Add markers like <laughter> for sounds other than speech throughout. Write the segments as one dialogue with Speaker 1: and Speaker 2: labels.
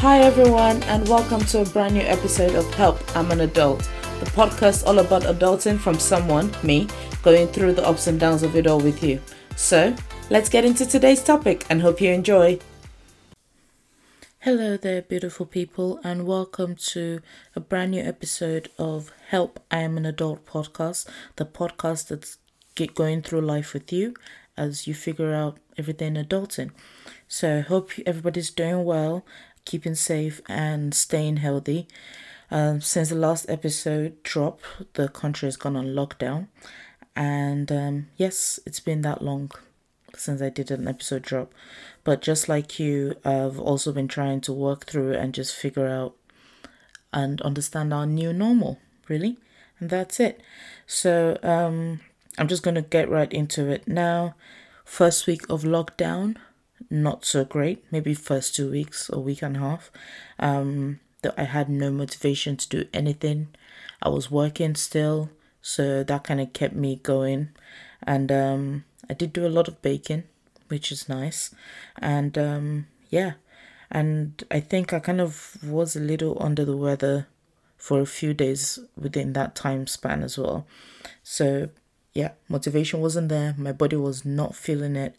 Speaker 1: Hi, everyone, and welcome to a brand new episode of Help I'm an Adult, the podcast all about adulting from someone, me, going through the ups and downs of it all with you. So, let's get into today's topic and hope you enjoy. Hello there, beautiful people, and welcome to a brand new episode of Help I Am an Adult podcast, the podcast that's get going through life with you as you figure out everything adulting. So, hope everybody's doing well keeping safe and staying healthy. Um, since the last episode drop, the country has gone on lockdown, and um, yes, it's been that long since I did an episode drop. But just like you, I've also been trying to work through and just figure out and understand our new normal, really, and that's it. So um, I'm just gonna get right into it now. First week of lockdown, not so great. Maybe first two weeks, or week and a half. Um, that I had no motivation to do anything. I was working still, so that kind of kept me going. And um, I did do a lot of baking, which is nice. And um, yeah, and I think I kind of was a little under the weather for a few days within that time span as well. So yeah, motivation wasn't there. My body was not feeling it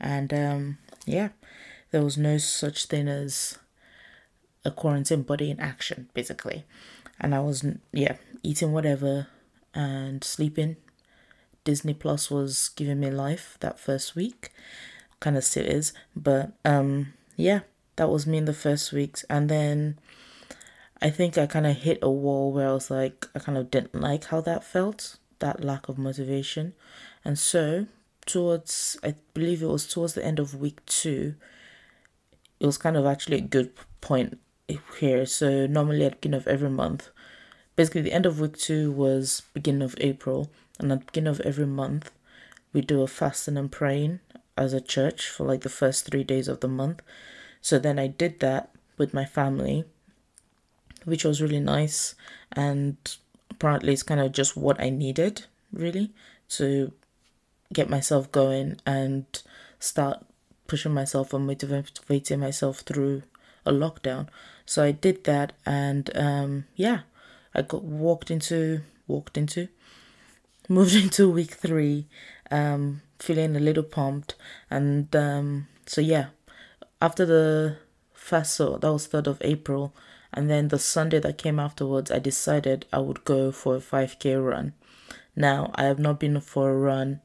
Speaker 1: and um, yeah, there was no such thing as a quarantine body in action, basically. And I was, yeah, eating whatever and sleeping. Disney Plus was giving me life that first week, kind of still is. But um, yeah, that was me in the first weeks. And then I think I kind of hit a wall where I was like, I kind of didn't like how that felt, that lack of motivation. And so towards I believe it was towards the end of week two. It was kind of actually a good point here. So normally at the beginning of every month, basically the end of week two was beginning of April, and at the beginning of every month, we do a fasting and praying as a church for like the first three days of the month. So then I did that with my family, which was really nice, and apparently it's kind of just what I needed really to get myself going and start pushing myself and motivating myself through a lockdown. So I did that, and um, yeah, I got walked into walked into moved <laughs> into week three, um, feeling a little pumped, and um, so yeah, after the first so that was third of April, and then the Sunday that came afterwards, I decided I would go for a five k run. Now I have not been for a run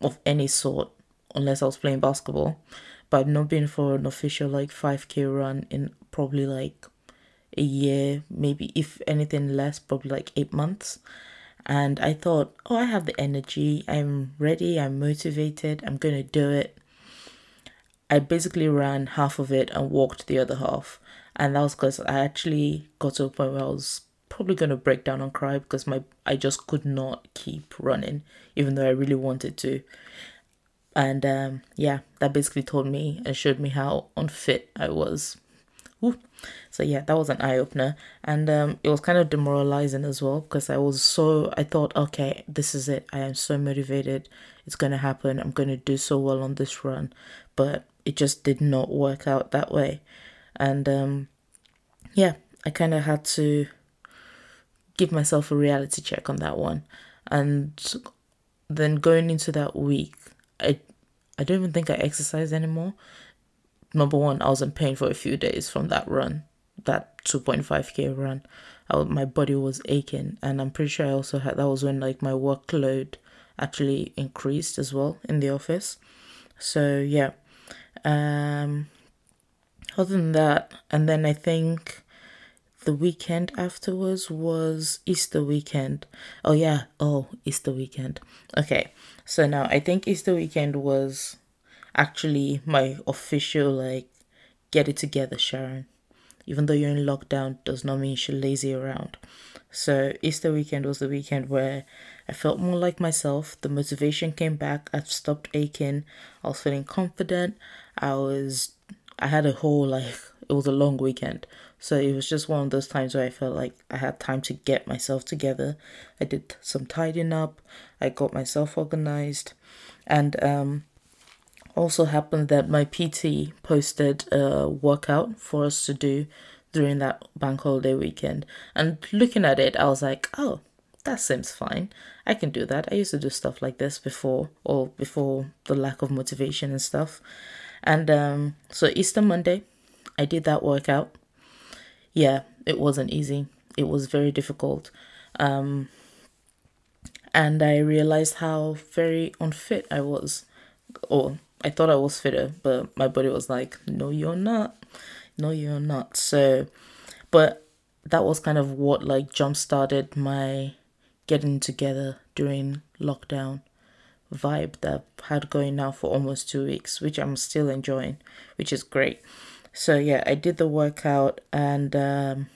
Speaker 1: of any sort unless I was playing basketball. But I've not been for an official like 5k run in probably like a year, maybe if anything less, probably like eight months. And I thought, oh, I have the energy, I'm ready, I'm motivated, I'm gonna do it. I basically ran half of it and walked the other half. And that was because I actually got to a point where I was probably going to break down and cry because my I just could not keep running even though I really wanted to. And um, yeah, that basically told me and showed me how unfit I was. Ooh. So yeah, that was an eye opener, and um, it was kind of demoralizing as well because I was so I thought, okay, this is it. I am so motivated. It's gonna happen. I'm gonna do so well on this run, but it just did not work out that way, and um, yeah, I kind of had to give myself a reality check on that one. And then going into that week, I I don't even think I exercised anymore. Number one, I was in pain for a few days from that run, that 2.5k run. I, my body was aching, and I'm pretty sure I also had that was when like my workload actually increased as well in the office. So yeah, um, other than that, and then I think the weekend afterwards was Easter weekend. Oh yeah, oh Easter weekend. Okay, so now I think Easter weekend was actually my official like get it together, Sharon. Even though you're in lockdown, does not mean you should lazy around. So Easter weekend was the weekend where I felt more like myself. The motivation came back. I stopped aching. I was feeling confident. I was. I had a whole like it was a long weekend. So it was just one of those times where I felt like I had time to get myself together. I did some tidying up, I got myself organized, and um, also happened that my PT posted a workout for us to do during that bank holiday weekend. And looking at it, I was like, oh, that seems fine. I can do that. I used to do stuff like this before, or before the lack of motivation and stuff. And um, so Easter Monday, I did that workout. Yeah, it wasn't easy. It was very difficult. Um, and I realized how very unfit I was. Or I thought I was fitter, but my body was like, no, you're not. No, you're not. So, but that was kind of what like jump started my getting together during lockdown vibe that I've had going now for almost two weeks, which I'm still enjoying, which is great. So yeah, I did the workout and um,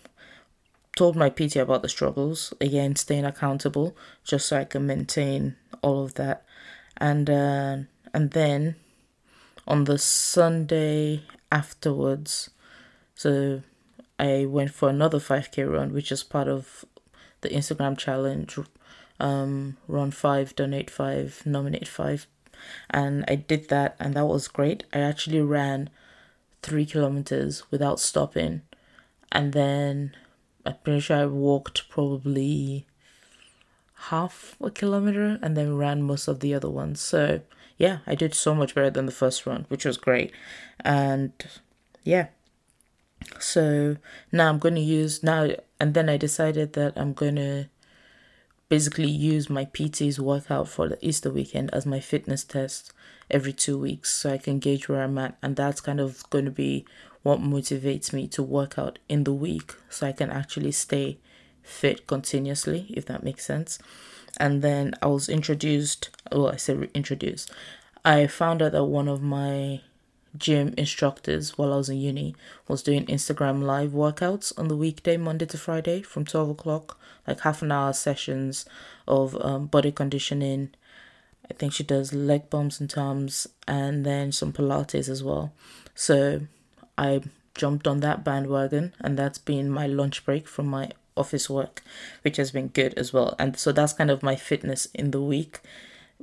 Speaker 1: told my PT about the struggles. Again, staying accountable just so I can maintain all of that, and uh, and then on the Sunday afterwards, so I went for another 5k run, which is part of the Instagram challenge um, run 5, donate 5, nominate 5. And I did that, and that was great. I actually ran three kilometers without stopping. And then I'm pretty sure I walked probably half a kilometer and then ran most of the other ones. So, yeah, I did so much better than the first run, which was great. And yeah, so now I'm going to use now, and then I decided that I'm going to basically use my PT's workout for the Easter weekend as my fitness test every two weeks so I can gauge where I'm at. And that's kind of going to be what motivates me to work out in the week so I can actually stay fit continuously, if that makes sense. And then I was introduced, well, I said introduced. I found out that one of my gym instructors while I was in uni was doing Instagram live workouts on the weekday, Monday to Friday from 12 o'clock, like half an hour sessions of um, body conditioning. I think she does leg bums and tums and then some Pilates as well. So I jumped on that bandwagon and that's been my lunch break from my office work, which has been good as well. And so that's kind of my fitness in the week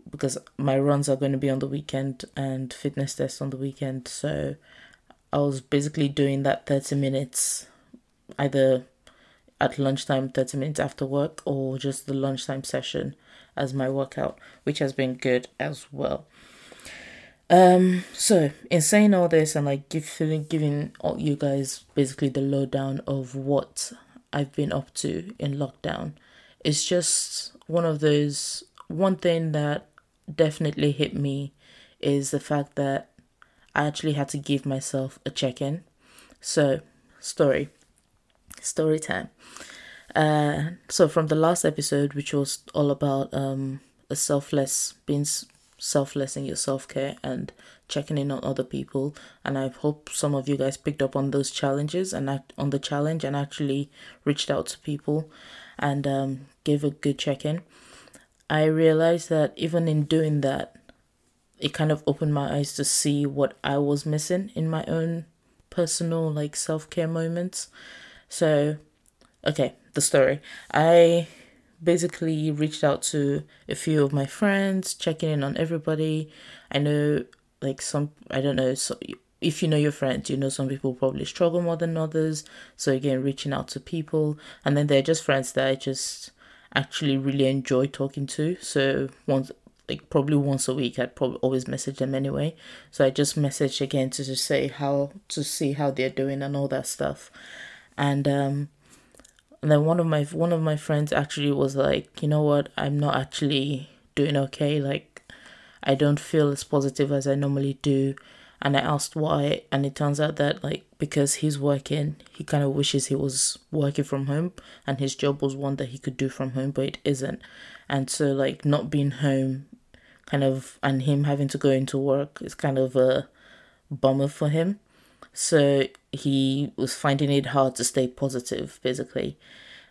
Speaker 1: because my runs are going to be on the weekend and fitness tests on the weekend. So I was basically doing that 30 minutes either at lunchtime, 30 minutes after work, or just the lunchtime session as my workout, which has been good as well. Um, so in saying all this and like give, feeling, giving all you guys basically the lowdown of what I've been up to in lockdown, it's just one of those one thing that definitely hit me is the fact that I actually had to give myself a check in. So, story, story time. Uh, so from the last episode, which was all about um a selfless being selfless in your self care and checking in on other people, and I hope some of you guys picked up on those challenges and act on the challenge and actually reached out to people and um gave a good check in. I realized that even in doing that, it kind of opened my eyes to see what I was missing in my own personal like self-care moments. So, okay, the story. I basically reached out to a few of my friends, checking in on everybody. I know like some I don't know, so if you know your friends, you know some people probably struggle more than others. So again, reaching out to people and then they're just friends that I just actually really enjoy talking to. So once like probably once a week I'd probably always message them anyway. So I just message again to just say how to see how they're doing and all that stuff. And um and then one of my one of my friends actually was like, you know what, I'm not actually doing okay, like I don't feel as positive as I normally do and I asked why, and it turns out that like because he's working, he kind of wishes he was working from home, and his job was one that he could do from home, but it isn't, and so like not being home, kind of, and him having to go into work is kind of a bummer for him. So he was finding it hard to stay positive, basically,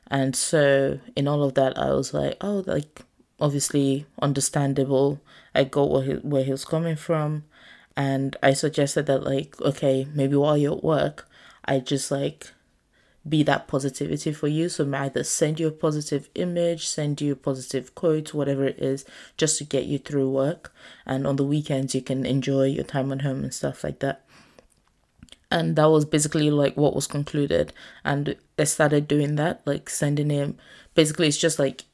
Speaker 1: and so in all of that, I was like, oh, like obviously understandable. I got where he, where he was coming from and I suggested that like okay maybe while you're at work I just like be that positivity for you. So may either send you a positive image, send you a positive quote, whatever it is, just to get you through work. And on the weekends, you can enjoy your time at home and stuff like that. And that was basically like what was concluded. And I started doing that, like sending him. Basically, it's just like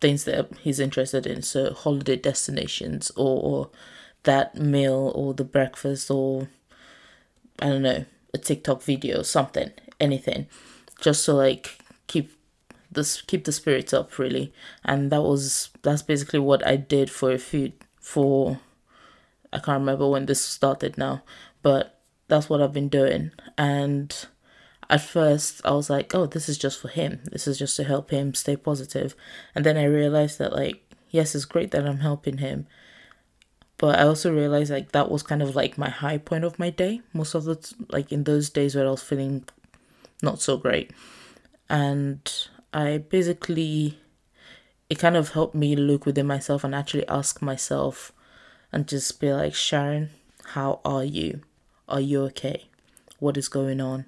Speaker 1: things that he's interested in. So holiday destinations or, or that meal or the breakfast or I don't know, a TikTok video, something, anything just to like keep this keep the spirits up really. And that was that's basically what i did for a few for i can't remember when this started now but that's what i've been doing. And at first i was like oh this is just for him. This is just to help him stay positive. And then i realized that like yes it's great that i'm helping him but i also realized like that was kind of like my high point of my day most of the t- like in those days where i was feeling not so great. And I basically, it kind of helped me look within myself and actually ask myself and just be like, Sharon, how are you? Are you okay? What is going on?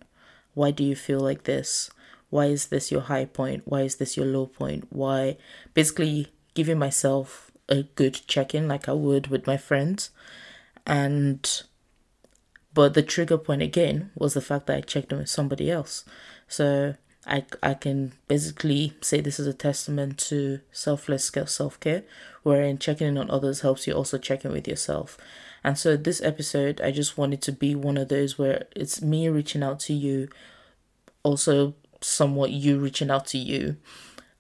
Speaker 1: Why do you feel like this? Why is this your high point? Why is this your low point? Why? Basically, giving myself a good check in like I would with my friends. And but the trigger point again was the fact that I checked in with somebody else. So I, I can basically say this is a testament to selfless self care, wherein checking in on others helps you also check in with yourself. And so this episode, I just wanted to be one of those where it's me reaching out to you, also somewhat you reaching out to you,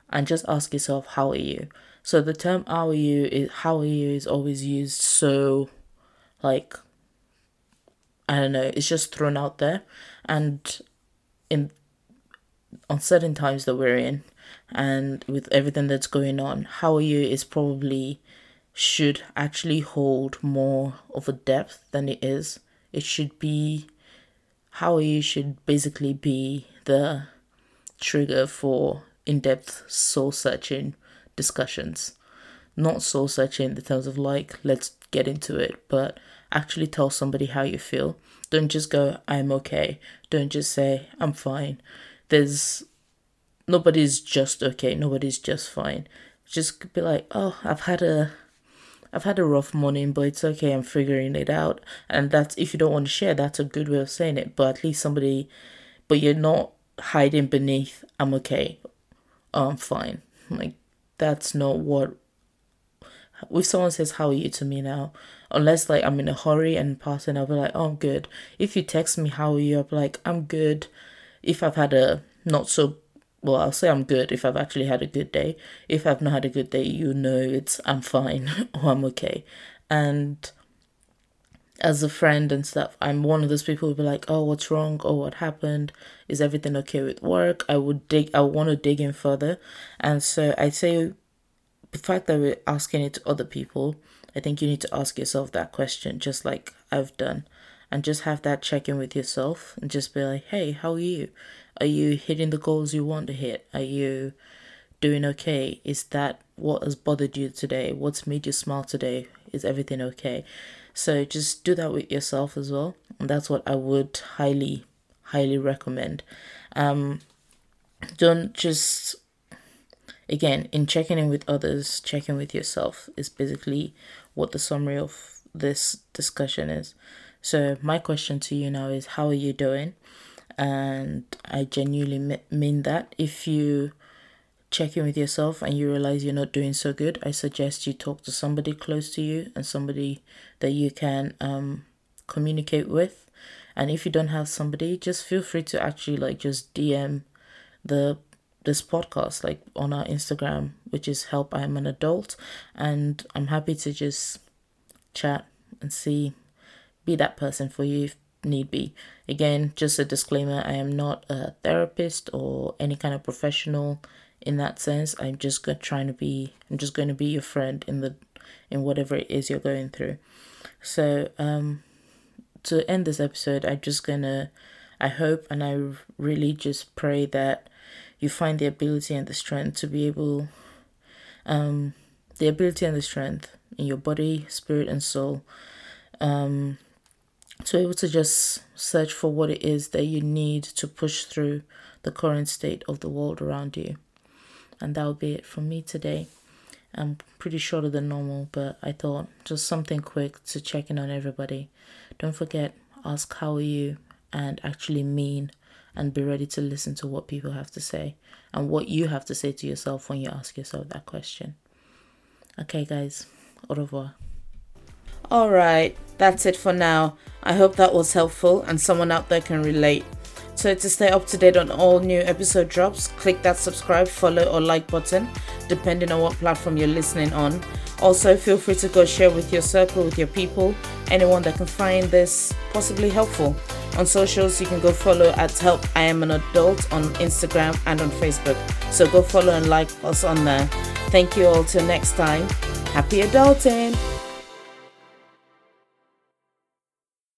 Speaker 1: and just ask yourself, how are you? So the term how are you is how are you is always used so like I don't know, it's just thrown out there. And in on certain times that we're in and with everything that's going on, how are you is probably should actually hold more of a depth than it is. It should be how are you should basically be the trigger for in depth soul searching discussions. Not soul searching in the terms of like, let's get into it, but actually tell somebody how you feel. Don't just go, I'm okay. Don't just say, I'm fine. There's nobody's just okay. Nobody's just fine. Just be like, oh, I've had a I've had a rough morning, but it's okay. I'm figuring it out. And that's if you don't want to share, that's a good way of saying it. But at least somebody, but you're not hiding beneath, I'm okay. Oh, I'm fine. Like, that's not what. If someone says, How are you to me now? unless like I'm in a hurry and passing, I'll be like, oh, I'm good. If you text me, how are you? I'll be like, I'm good. If I've had a not so well, I'll say I'm good if I've actually had a good day. If I've not had a good day, you know it's I'm fine <laughs> or I'm okay. And as a friend and stuff, I'm one of those people who be like, oh, what's wrong? Oh, what happened? Is everything okay with work? I would dig, I want to dig in further. And so I say the fact that we're asking it to other people I think you need to ask yourself that question, just like I've done, and just have that check in with yourself and just be like, hey, how are you? Are you hitting the goals you want to hit? Are you doing okay? Is that what has bothered you today? What's made you smile today? Is everything okay? So just do that with yourself as well. And that's what I would highly, highly recommend. Um, don't just again in checking in with others checking with yourself is basically what the summary of this discussion is. So, my question to you now is how are you doing? And I genuinely mean that. If you check in with yourself and you realize you're not doing so good, I suggest you talk to somebody close to you and somebody that you can um, communicate with. And if you don't have somebody, just feel free to actually like just DM the this podcast like on our Instagram, which is help I'm an adult, and I'm happy to just chat and see be that person for you if need be. Again, just a disclaimer, I am not a therapist or any kind of professional in that sense. I'm just going trying to be I'm just going to be your friend in the in whatever it is you're going through. So, um to end this episode, I'm just to I hope and I really just pray that you find the ability and the strength to be able um the ability and the strength in your body spirit and soul um to be able to just search for what it is that you need to push through the current state of the world around you. And that will be it from me today. I'm pretty shorter than normal, but I thought just something quick to check in on everybody. Don't forget, ask how are you and actually mean and be ready to listen to what people have to say and what you have to say to yourself when you ask yourself that question. Okay, guys, au revoir. All right, that's it for now. I hope that was helpful and someone out there can relate. So, to stay up to date on all new episode drops, click that subscribe, follow, or like button, depending on what platform you're listening on. Also, feel free to go share with your circle, with your people, anyone that can find this possibly helpful. On socials, you can go follow at Help I Am an Adult on Instagram and on Facebook. So go follow and like us on there. Thank you all till next time. Happy adulting!